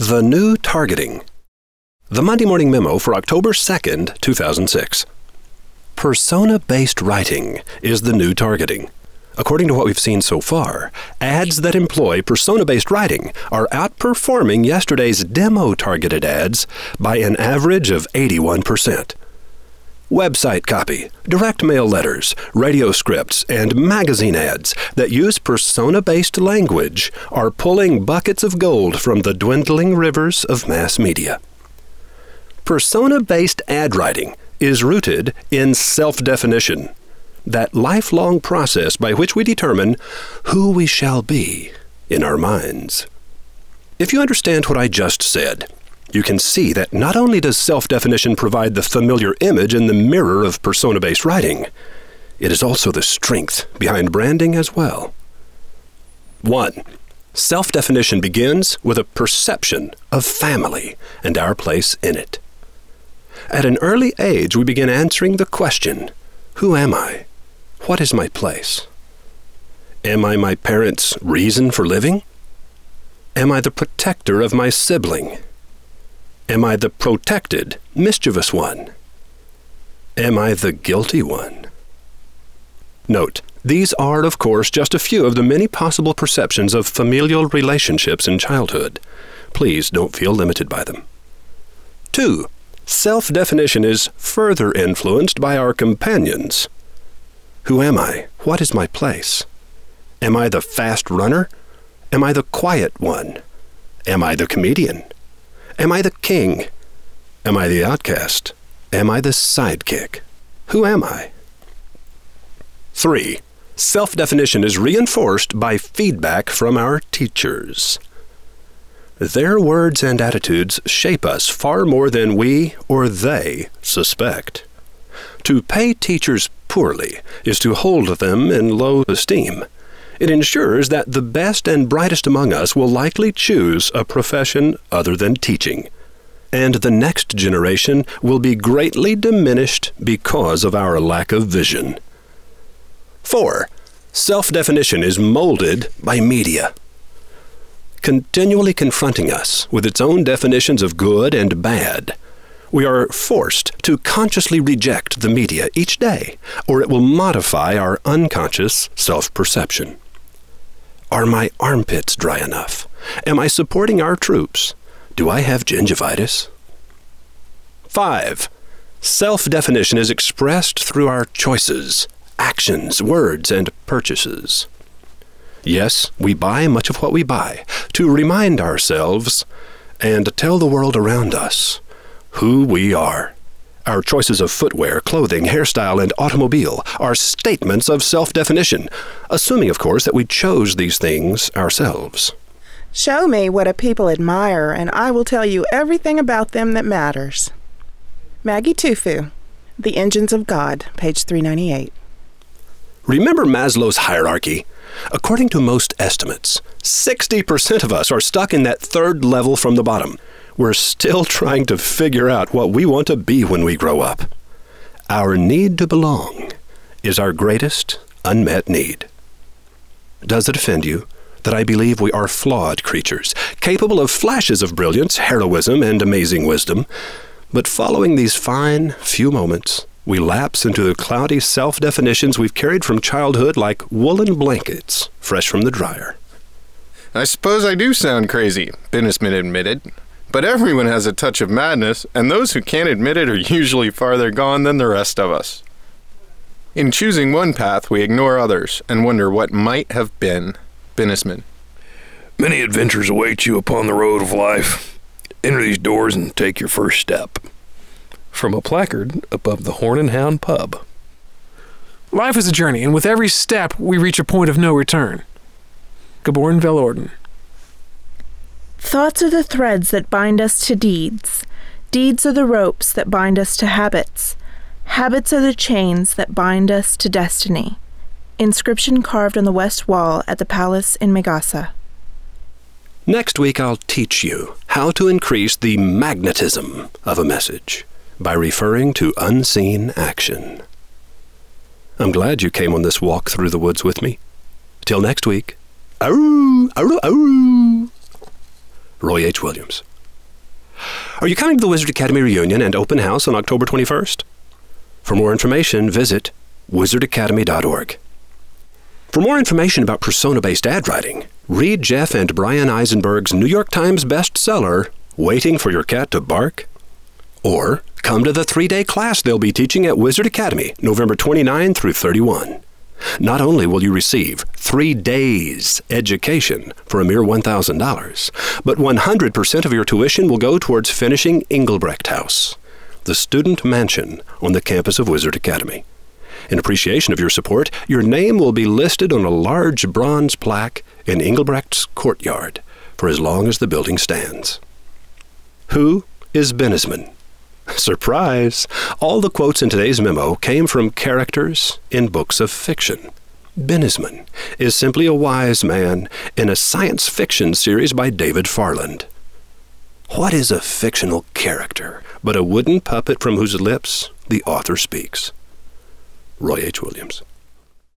The New Targeting. The Monday Morning Memo for October 2nd, 2006. Persona based writing is the new targeting. According to what we've seen so far, ads that employ persona based writing are outperforming yesterday's demo targeted ads by an average of 81% website copy, direct mail letters, radio scripts, and magazine ads that use persona based language are pulling buckets of gold from the dwindling rivers of mass media. Persona based ad writing is rooted in self definition, that lifelong process by which we determine who we shall be in our minds. If you understand what I just said, you can see that not only does self definition provide the familiar image in the mirror of persona based writing, it is also the strength behind branding as well. 1. Self definition begins with a perception of family and our place in it. At an early age, we begin answering the question Who am I? What is my place? Am I my parents' reason for living? Am I the protector of my sibling? Am I the protected, mischievous one? Am I the guilty one? Note, these are, of course, just a few of the many possible perceptions of familial relationships in childhood. Please don't feel limited by them. 2. Self definition is further influenced by our companions. Who am I? What is my place? Am I the fast runner? Am I the quiet one? Am I the comedian? Am I the king? Am I the outcast? Am I the sidekick? Who am I? 3. Self definition is reinforced by feedback from our teachers. Their words and attitudes shape us far more than we or they suspect. To pay teachers poorly is to hold them in low esteem. It ensures that the best and brightest among us will likely choose a profession other than teaching. And the next generation will be greatly diminished because of our lack of vision. 4. Self definition is molded by media. Continually confronting us with its own definitions of good and bad, we are forced to consciously reject the media each day, or it will modify our unconscious self perception. Are my armpits dry enough? Am I supporting our troops? Do I have gingivitis? 5. Self definition is expressed through our choices, actions, words, and purchases. Yes, we buy much of what we buy to remind ourselves and tell the world around us who we are. Our choices of footwear, clothing, hairstyle, and automobile are statements of self definition, assuming, of course, that we chose these things ourselves. Show me what a people admire, and I will tell you everything about them that matters. Maggie Tufu, The Engines of God, page 398. Remember Maslow's hierarchy? According to most estimates, 60% of us are stuck in that third level from the bottom we're still trying to figure out what we want to be when we grow up. Our need to belong is our greatest unmet need. Does it offend you that I believe we are flawed creatures, capable of flashes of brilliance, heroism, and amazing wisdom, but following these fine few moments, we lapse into the cloudy self definitions we've carried from childhood like woolen blankets fresh from the dryer? I suppose I do sound crazy, Binnesman admitted. But everyone has a touch of madness, and those who can't admit it are usually farther gone than the rest of us. In choosing one path, we ignore others and wonder what might have been. Binnesman. Many adventures await you upon the road of life. Enter these doors and take your first step. From a placard above the Horn and Hound pub. Life is a journey, and with every step, we reach a point of no return. Gaborn Val Orden. Thoughts are the threads that bind us to deeds. Deeds are the ropes that bind us to habits. Habits are the chains that bind us to destiny. Inscription carved on the west wall at the palace in Megasa. Next week, I'll teach you how to increase the magnetism of a message by referring to unseen action. I'm glad you came on this walk through the woods with me. Till next week. Aroo, aroo, aroo. Roy H. Williams. Are you coming to the Wizard Academy reunion and open house on October 21st? For more information, visit wizardacademy.org. For more information about persona based ad writing, read Jeff and Bryan Eisenberg's New York Times bestseller, Waiting for Your Cat to Bark? Or come to the three day class they'll be teaching at Wizard Academy, November 29 through 31. Not only will you receive three days education for a mere $1,000, but 100% of your tuition will go towards finishing Engelbrecht House, the student mansion on the campus of Wizard Academy. In appreciation of your support, your name will be listed on a large bronze plaque in Engelbrecht's courtyard for as long as the building stands. Who is Binnesman? Surprise! All the quotes in today's memo came from characters in books of fiction. Binnesman is simply a wise man in a science fiction series by David Farland. What is a fictional character but a wooden puppet from whose lips the author speaks? Roy H. Williams.